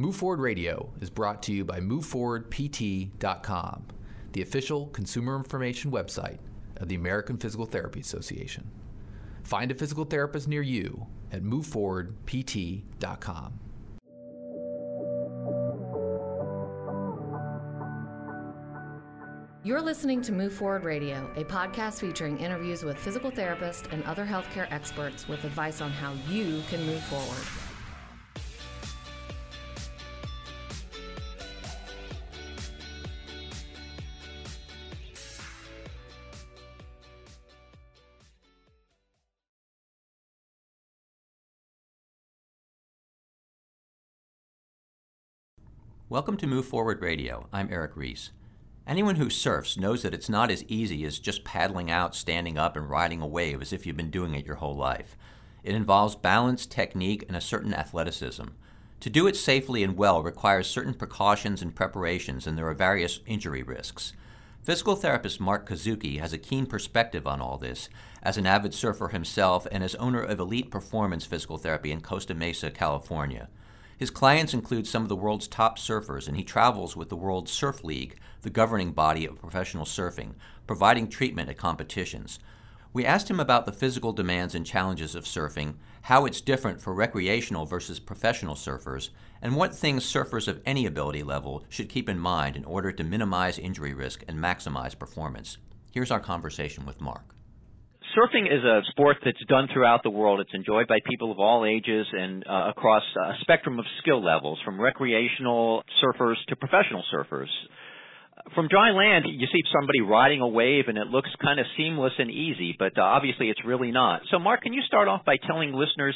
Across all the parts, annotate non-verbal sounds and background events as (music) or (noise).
Move Forward Radio is brought to you by MoveForwardPT.com, the official consumer information website of the American Physical Therapy Association. Find a physical therapist near you at MoveForwardPT.com. You're listening to Move Forward Radio, a podcast featuring interviews with physical therapists and other healthcare experts with advice on how you can move forward. Welcome to Move Forward Radio. I'm Eric Reese. Anyone who surfs knows that it's not as easy as just paddling out, standing up, and riding a wave as if you've been doing it your whole life. It involves balance, technique, and a certain athleticism. To do it safely and well requires certain precautions and preparations, and there are various injury risks. Physical therapist Mark Kuzuki has a keen perspective on all this, as an avid surfer himself and as owner of Elite Performance Physical Therapy in Costa Mesa, California. His clients include some of the world's top surfers, and he travels with the World Surf League, the governing body of professional surfing, providing treatment at competitions. We asked him about the physical demands and challenges of surfing, how it's different for recreational versus professional surfers, and what things surfers of any ability level should keep in mind in order to minimize injury risk and maximize performance. Here's our conversation with Mark surfing is a sport that's done throughout the world. It's enjoyed by people of all ages and uh, across a spectrum of skill levels, from recreational surfers to professional surfers. From dry land, you see somebody riding a wave and it looks kind of seamless and easy, but uh, obviously it's really not. So, Mark, can you start off by telling listeners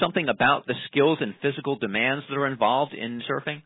something about the skills and physical demands that are involved in surfing?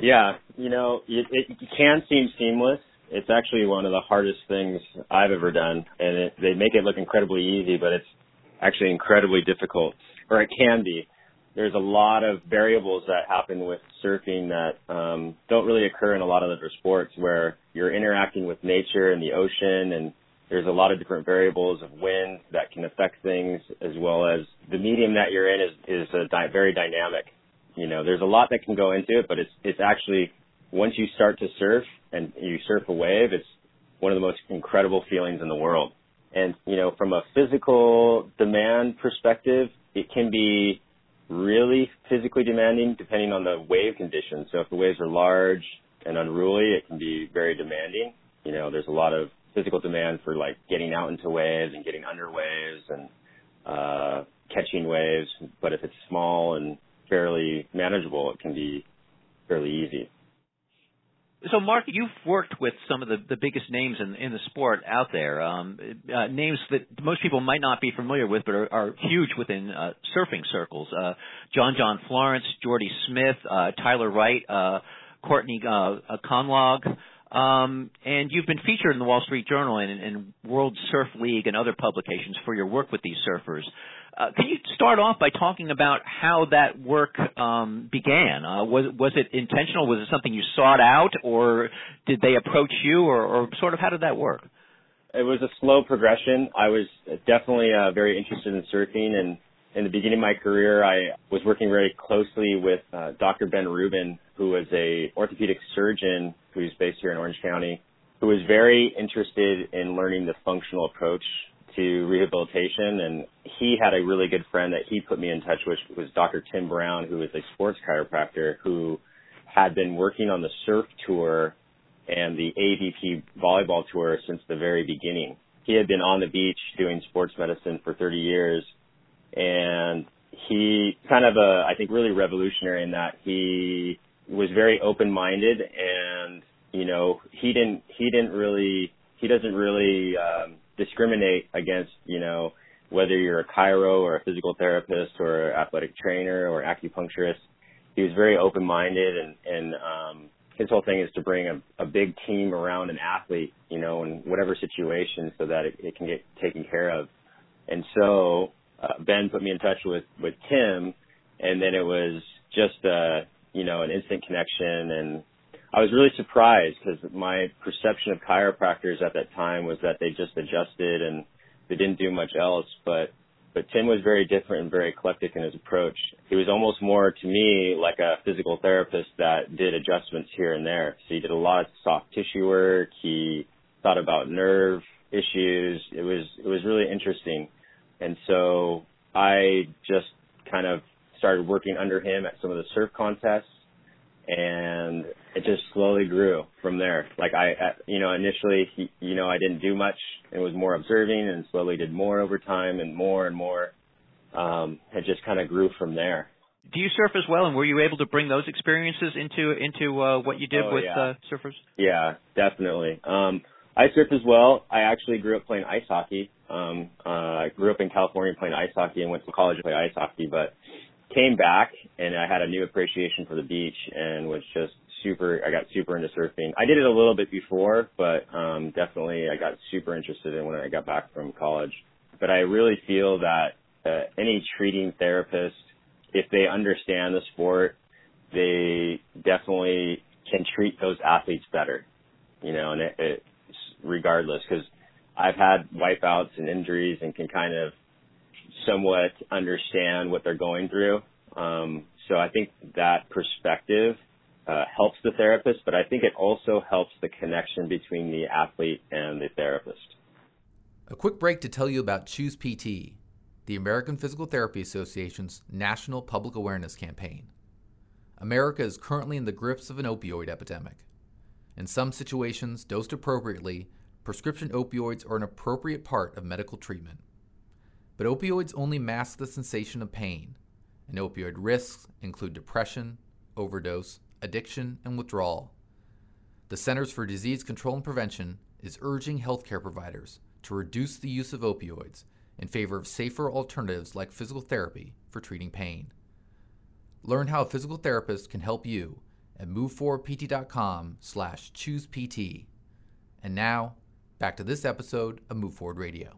Yeah, you know, it, it can seem seamless, it's actually one of the hardest things I've ever done, and it, they make it look incredibly easy, but it's actually incredibly difficult, or it can be. There's a lot of variables that happen with surfing that um, don't really occur in a lot of other sports, where you're interacting with nature and the ocean, and there's a lot of different variables of wind that can affect things, as well as the medium that you're in is is a di- very dynamic. You know, there's a lot that can go into it, but it's it's actually once you start to surf and you surf a wave, it's one of the most incredible feelings in the world. And, you know, from a physical demand perspective, it can be really physically demanding depending on the wave conditions. So if the waves are large and unruly, it can be very demanding. You know, there's a lot of physical demand for like getting out into waves and getting under waves and uh, catching waves. But if it's small and fairly manageable, it can be fairly easy. So, Mark, you've worked with some of the, the biggest names in, in the sport out there, um, uh, names that most people might not be familiar with, but are, are huge within uh, surfing circles. Uh, John John Florence, Jordy Smith, uh, Tyler Wright, uh, Courtney uh, Conlogue. Um, and you've been featured in the Wall Street Journal and, and World Surf League and other publications for your work with these surfers. Uh, can you start off by talking about how that work um, began? Uh, was was it intentional? Was it something you sought out, or did they approach you, or, or sort of how did that work? It was a slow progression. I was definitely uh, very interested in surfing, and in the beginning of my career, I was working very closely with uh, Dr. Ben Rubin, who was a orthopedic surgeon who's based here in Orange County, who was very interested in learning the functional approach rehabilitation and he had a really good friend that he put me in touch with was Dr. Tim Brown who is a sports chiropractor who had been working on the surf tour and the AVP volleyball tour since the very beginning. He had been on the beach doing sports medicine for 30 years and he kind of a I think really revolutionary in that he was very open-minded and you know he didn't he didn't really he doesn't really um discriminate against, you know, whether you're a chiro or a physical therapist or athletic trainer or acupuncturist. He was very open-minded and, and, um, his whole thing is to bring a, a big team around an athlete, you know, in whatever situation so that it, it can get taken care of. And so, uh, Ben put me in touch with, with Tim and then it was just, uh, you know, an instant connection and I was really surprised because my perception of chiropractors at that time was that they just adjusted and they didn't do much else. But but Tim was very different and very eclectic in his approach. He was almost more to me like a physical therapist that did adjustments here and there. So he did a lot of soft tissue work. He thought about nerve issues. It was it was really interesting. And so I just kind of started working under him at some of the surf contests and it just slowly grew from there. Like I, you know, initially, you know, I didn't do much and was more observing and slowly did more over time and more and more. Um, it just kind of grew from there. Do you surf as well, and were you able to bring those experiences into into uh, what you did oh, with yeah. uh, surfers? Yeah, definitely. Um, I surf as well. I actually grew up playing ice hockey. Um, uh, I grew up in California playing ice hockey and went to college to play ice hockey, but came back and I had a new appreciation for the beach and was just super I got super into surfing. I did it a little bit before, but um definitely I got super interested in when I got back from college. But I really feel that uh, any treating therapist if they understand the sport, they definitely can treat those athletes better. You know, and it, it regardless cuz I've had wipeouts and injuries and can kind of somewhat understand what they're going through. Um, so I think that perspective uh, helps the therapist, but I think it also helps the connection between the athlete and the therapist. A quick break to tell you about Choose PT, the American Physical Therapy Association's national public awareness campaign. America is currently in the grips of an opioid epidemic. In some situations, dosed appropriately, prescription opioids are an appropriate part of medical treatment. But opioids only mask the sensation of pain, and opioid risks include depression, overdose, addiction, and withdrawal. The Centers for Disease Control and Prevention is urging healthcare providers to reduce the use of opioids in favor of safer alternatives like physical therapy for treating pain. Learn how a physical therapist can help you at moveforwardpt.com slash choosept. And now, back to this episode of Move Forward Radio.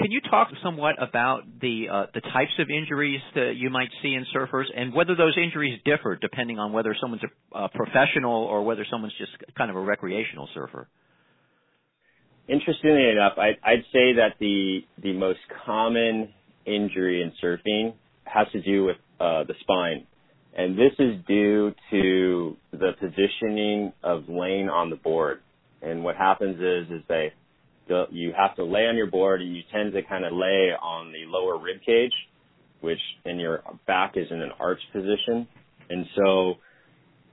Can you talk somewhat about the uh, the types of injuries that you might see in surfers, and whether those injuries differ depending on whether someone's a, a professional or whether someone's just kind of a recreational surfer? Interestingly enough, I, I'd say that the the most common injury in surfing has to do with uh, the spine, and this is due to the positioning of laying on the board. And what happens is is they you have to lay on your board and you tend to kind of lay on the lower rib cage, which in your back is in an arch position. And so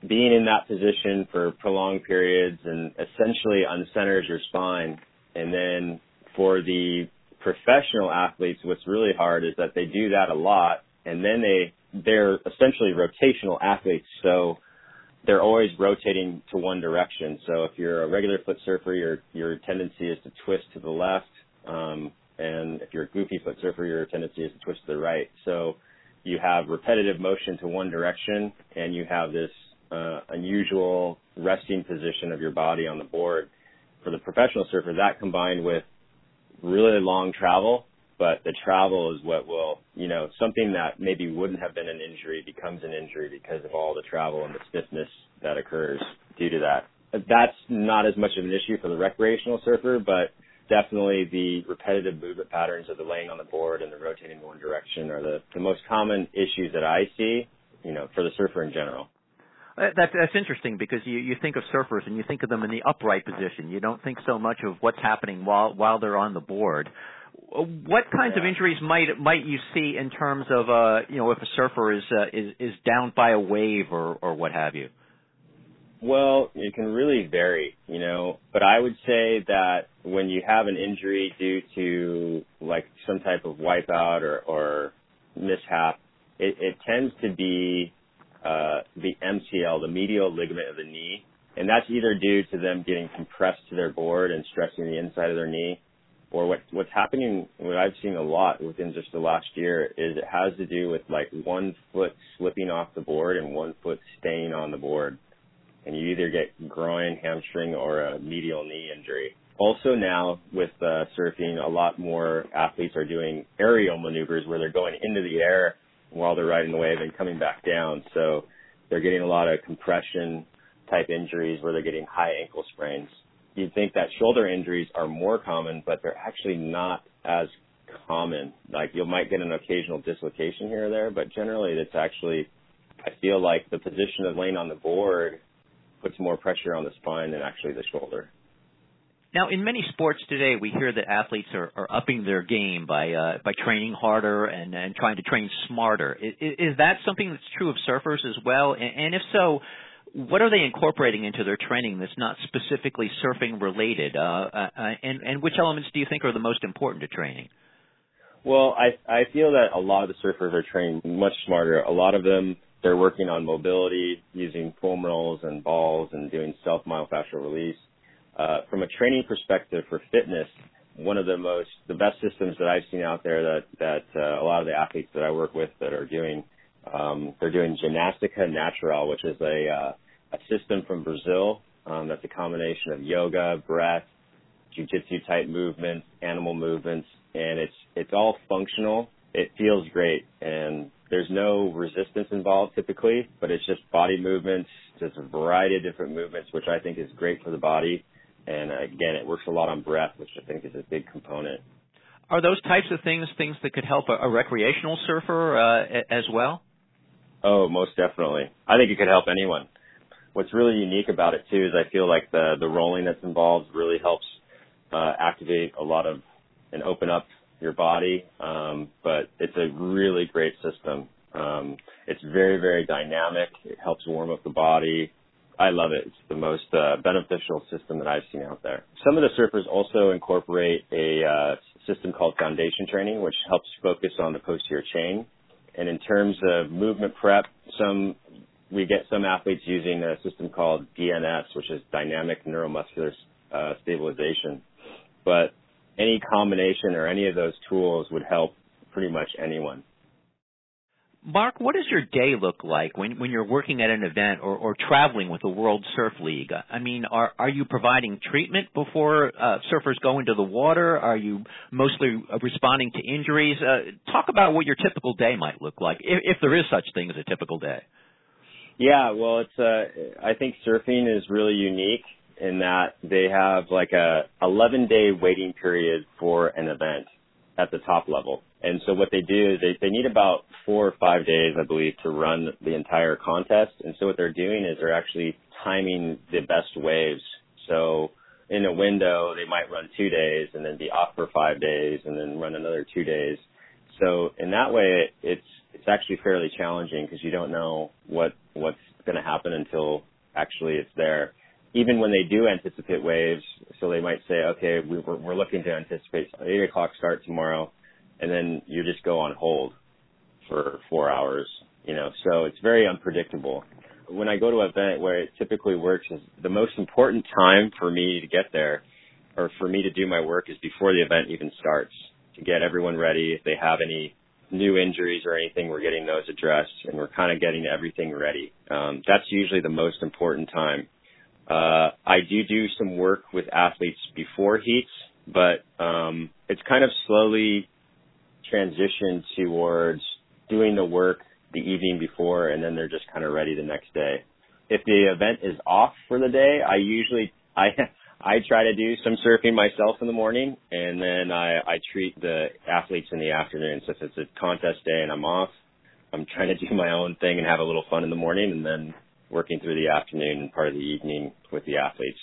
being in that position for prolonged periods and essentially uncenters your spine. And then for the professional athletes, what's really hard is that they do that a lot and then they, they're essentially rotational athletes. So they're always rotating to one direction. So if you're a regular foot surfer, your your tendency is to twist to the left, um, and if you're a goofy foot surfer, your tendency is to twist to the right. So you have repetitive motion to one direction, and you have this uh, unusual resting position of your body on the board. For the professional surfer, that combined with really long travel but the travel is what will, you know, something that maybe wouldn't have been an injury becomes an injury because of all the travel and the stiffness that occurs due to that. That's not as much of an issue for the recreational surfer, but definitely the repetitive movement patterns of the laying on the board and the rotating in one direction are the, the most common issues that I see, you know, for the surfer in general. Uh, that's that's interesting because you you think of surfers and you think of them in the upright position. You don't think so much of what's happening while while they're on the board what kinds yeah. of injuries might might you see in terms of uh you know if a surfer is uh, is is down by a wave or or what have you? Well, it can really vary, you know, but I would say that when you have an injury due to like some type of wipeout or or mishap, it, it tends to be uh, the MCL, the medial ligament of the knee, and that's either due to them getting compressed to their board and stressing the inside of their knee, or what what's happening what I've seen a lot within just the last year is it has to do with like one foot slipping off the board and one foot staying on the board. And you either get groin, hamstring, or a medial knee injury. Also now with uh, surfing, a lot more athletes are doing aerial maneuvers where they're going into the air while they're riding the wave and coming back down. So they're getting a lot of compression type injuries where they're getting high ankle sprains you'd think that shoulder injuries are more common, but they're actually not as common. Like you might get an occasional dislocation here or there, but generally it's actually I feel like the position of laying on the board puts more pressure on the spine than actually the shoulder. Now, in many sports today, we hear that athletes are, are upping their game by uh, by training harder and, and trying to train smarter. Is, is that something that's true of surfers as well? And, and if so, what are they incorporating into their training that's not specifically surfing related? Uh, uh, and, and which elements do you think are the most important to training? Well, I I feel that a lot of the surfers are trained much smarter. A lot of them they're working on mobility using foam rolls and balls and doing self myofascial release. Uh, from a training perspective for fitness, one of the most the best systems that I've seen out there that that uh, a lot of the athletes that I work with that are doing um, they're doing Gymnastica Natural, which is a uh, a system from Brazil um, that's a combination of yoga, breath, jujitsu type movements, animal movements, and it's it's all functional. It feels great, and there's no resistance involved typically, but it's just body movements, just a variety of different movements, which I think is great for the body. And again, it works a lot on breath, which I think is a big component. Are those types of things things that could help a, a recreational surfer uh, as well? Oh, most definitely. I think it could help anyone. What's really unique about it too is I feel like the the rolling that's involved really helps uh, activate a lot of and open up your body. Um, but it's a really great system. Um, it's very very dynamic. It helps warm up the body. I love it. It's the most uh, beneficial system that I've seen out there. Some of the surfers also incorporate a uh, system called foundation training, which helps focus on the posterior chain. And in terms of movement prep, some we get some athletes using a system called DNS, which is dynamic neuromuscular uh, stabilization. But any combination or any of those tools would help pretty much anyone. Mark, what does your day look like when when you're working at an event or, or traveling with the World Surf League? I mean, are are you providing treatment before uh, surfers go into the water? Are you mostly responding to injuries? Uh, talk about what your typical day might look like, if, if there is such thing as a typical day. Yeah, well, it's uh, I think surfing is really unique in that they have like a 11 day waiting period for an event at the top level. And so what they do is they, they need about four or five days, I believe, to run the entire contest. And so what they're doing is they're actually timing the best waves. So in a window, they might run two days and then be off for five days and then run another two days. So in that way, it's it's actually fairly challenging because you don't know what what's going to happen until actually it's there. Even when they do anticipate waves, so they might say, okay, we, we're, we're looking to anticipate eight o'clock start tomorrow and then you just go on hold for four hours, you know, so it's very unpredictable. When I go to an event where it typically works is the most important time for me to get there or for me to do my work is before the event even starts to get everyone ready. If they have any new injuries or anything, we're getting those addressed and we're kind of getting everything ready. Um, that's usually the most important time. Uh, I do do some work with athletes before heats, but um, it's kind of slowly transitioned towards doing the work the evening before and then they're just kind of ready the next day. If the event is off for the day, I usually (laughs) I I try to do some surfing myself in the morning and then I I treat the athletes in the afternoon. So if it's a contest day and I'm off, I'm trying to do my own thing and have a little fun in the morning and then working through the afternoon and part of the evening with the athletes.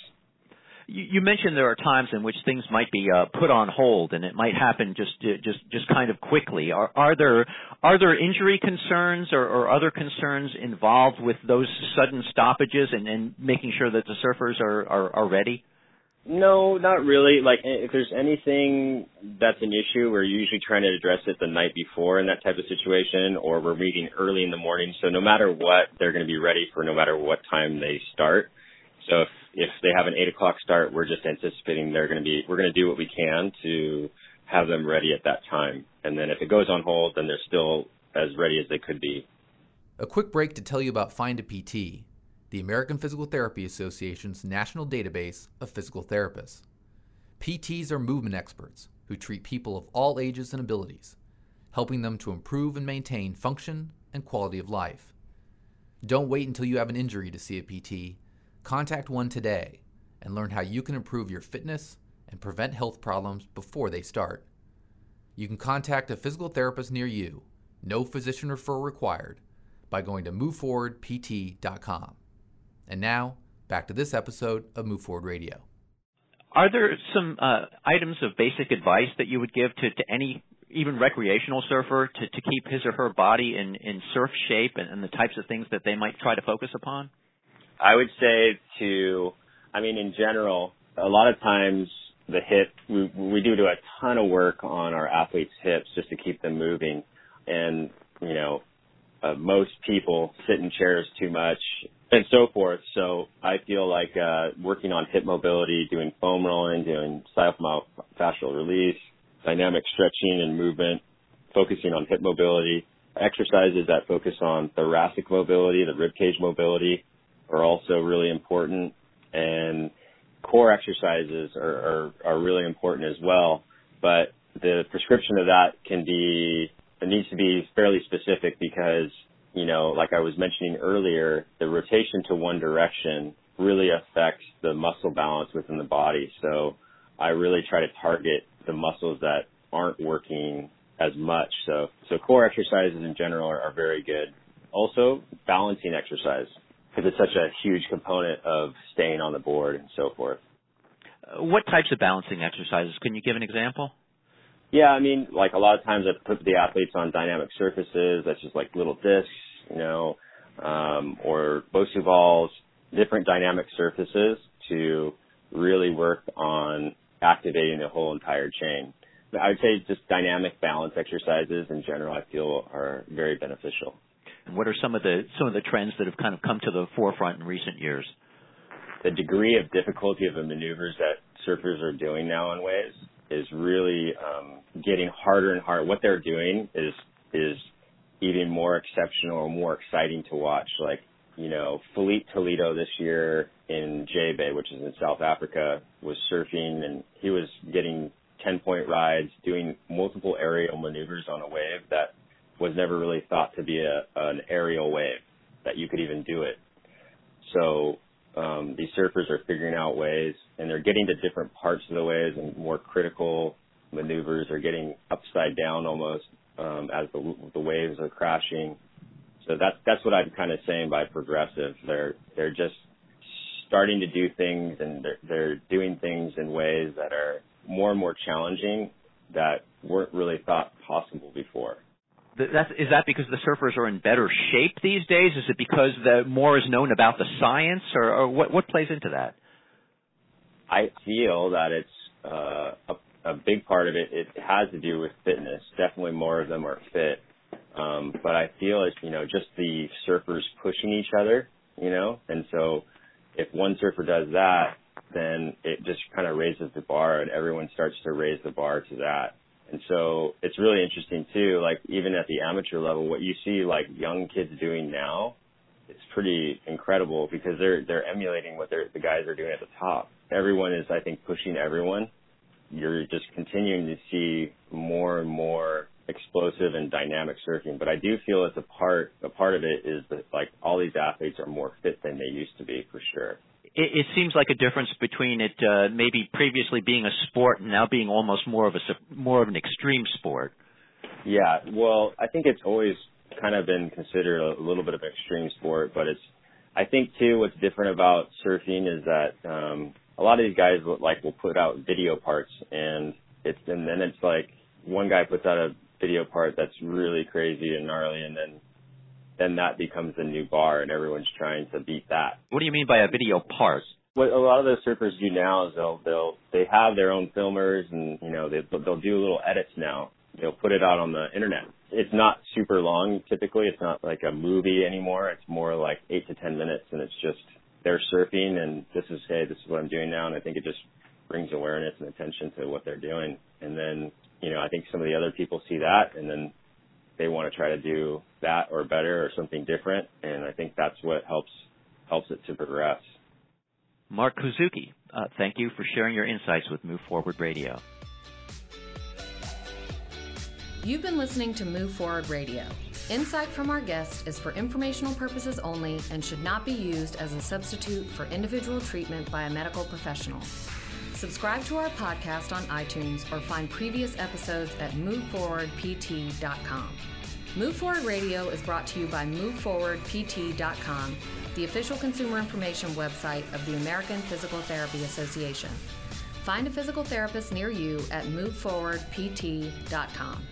You mentioned there are times in which things might be uh, put on hold, and it might happen just just just kind of quickly. Are, are there are there injury concerns or, or other concerns involved with those sudden stoppages and, and making sure that the surfers are, are, are ready? No, not really. Like eh, if there's anything that's an issue, we're usually trying to address it the night before in that type of situation, or we're meeting early in the morning. So no matter what, they're going to be ready for no matter what time they start. So if if they have an eight o'clock start, we're just anticipating they're going to be, we're going to do what we can to have them ready at that time. And then if it goes on hold, then they're still as ready as they could be. A quick break to tell you about Find a PT, the American Physical Therapy Association's national database of physical therapists. PTs are movement experts who treat people of all ages and abilities, helping them to improve and maintain function and quality of life. Don't wait until you have an injury to see a PT Contact one today and learn how you can improve your fitness and prevent health problems before they start. You can contact a physical therapist near you, no physician referral required, by going to moveforwardpt.com. And now, back to this episode of Move Forward Radio. Are there some uh, items of basic advice that you would give to, to any even recreational surfer to, to keep his or her body in, in surf shape and, and the types of things that they might try to focus upon? I would say to, I mean, in general, a lot of times the hip, we, we do do a ton of work on our athletes' hips just to keep them moving. And, you know, uh, most people sit in chairs too much and so forth. So I feel like uh, working on hip mobility, doing foam rolling, doing myofascial release, dynamic stretching and movement, focusing on hip mobility, exercises that focus on thoracic mobility, the rib cage mobility are also really important, and core exercises are, are, are really important as well. But the prescription of that can be it needs to be fairly specific because you know, like I was mentioning earlier, the rotation to one direction really affects the muscle balance within the body. So I really try to target the muscles that aren't working as much. So, so core exercises in general are, are very good. Also, balancing exercise because it's such a huge component of staying on the board and so forth. What types of balancing exercises? Can you give an example? Yeah, I mean, like a lot of times I put the athletes on dynamic surfaces. That's just like little discs, you know, um, or Bosu balls, different dynamic surfaces to really work on activating the whole entire chain. I would say just dynamic balance exercises in general I feel are very beneficial. And what are some of the some of the trends that have kind of come to the forefront in recent years? The degree of difficulty of the maneuvers that surfers are doing now on waves is really um, getting harder and harder. What they're doing is is even more exceptional or more exciting to watch. Like you know, Filipe Toledo this year in J Bay, which is in South Africa, was surfing and he was getting 10 point rides, doing multiple aerial maneuvers on a wave that was never really thought to be a, an aerial wave, that you could even do it. So, um, these surfers are figuring out ways and they're getting to different parts of the waves and more critical maneuvers are getting upside down almost, um, as the, the waves are crashing so that's that's what I'm kind of saying by progressive. They're they're just starting to do things and they're they're doing things in ways that are more and more challenging that weren't really thought possible before. That's, is that because the surfers are in better shape these days? Is it because the more is known about the science, or, or what what plays into that? I feel that it's uh, a, a big part of it. It has to do with fitness. Definitely, more of them are fit um, but I feel it's, you know, just the surfers pushing each other, you know, and so if one surfer does that, then it just kind of raises the bar and everyone starts to raise the bar to that. And so it's really interesting too, like even at the amateur level, what you see like young kids doing now, it's pretty incredible because they're, they're emulating what they're, the guys are doing at the top. Everyone is, I think, pushing everyone. You're just continuing to see more and more explosive and dynamic surfing. But I do feel it's a part a part of it is that like all these athletes are more fit than they used to be for sure. It, seems like a difference between it uh, maybe previously being a sport and now being almost more of a more of an extreme sport. Yeah, well, I think it's always kind of been considered a little bit of an extreme sport, but it's I think too what's different about surfing is that um a lot of these guys will, like will put out video parts and it's and then it's like one guy puts out a video part that's really crazy and gnarly, and then then that becomes the new bar, and everyone's trying to beat that. What do you mean by a video part? What a lot of the surfers do now is they'll they'll they have their own filmers, and you know they they'll do little edits now. They'll put it out on the internet. It's not super long. Typically, it's not like a movie anymore. It's more like eight to ten minutes, and it's just they're surfing, and this is hey, this is what I'm doing now, and I think it just brings awareness and attention to what they're doing. And then you know, I think some of the other people see that and then they want to try to do that or better or something different. And I think that's what helps helps it to progress. Mark Kuzuki, uh, thank you for sharing your insights with Move Forward Radio. You've been listening to Move Forward Radio. Insight from our guest is for informational purposes only and should not be used as a substitute for individual treatment by a medical professional. Subscribe to our podcast on iTunes or find previous episodes at moveforwardpt.com. Move Forward Radio is brought to you by moveforwardpt.com, the official consumer information website of the American Physical Therapy Association. Find a physical therapist near you at moveforwardpt.com.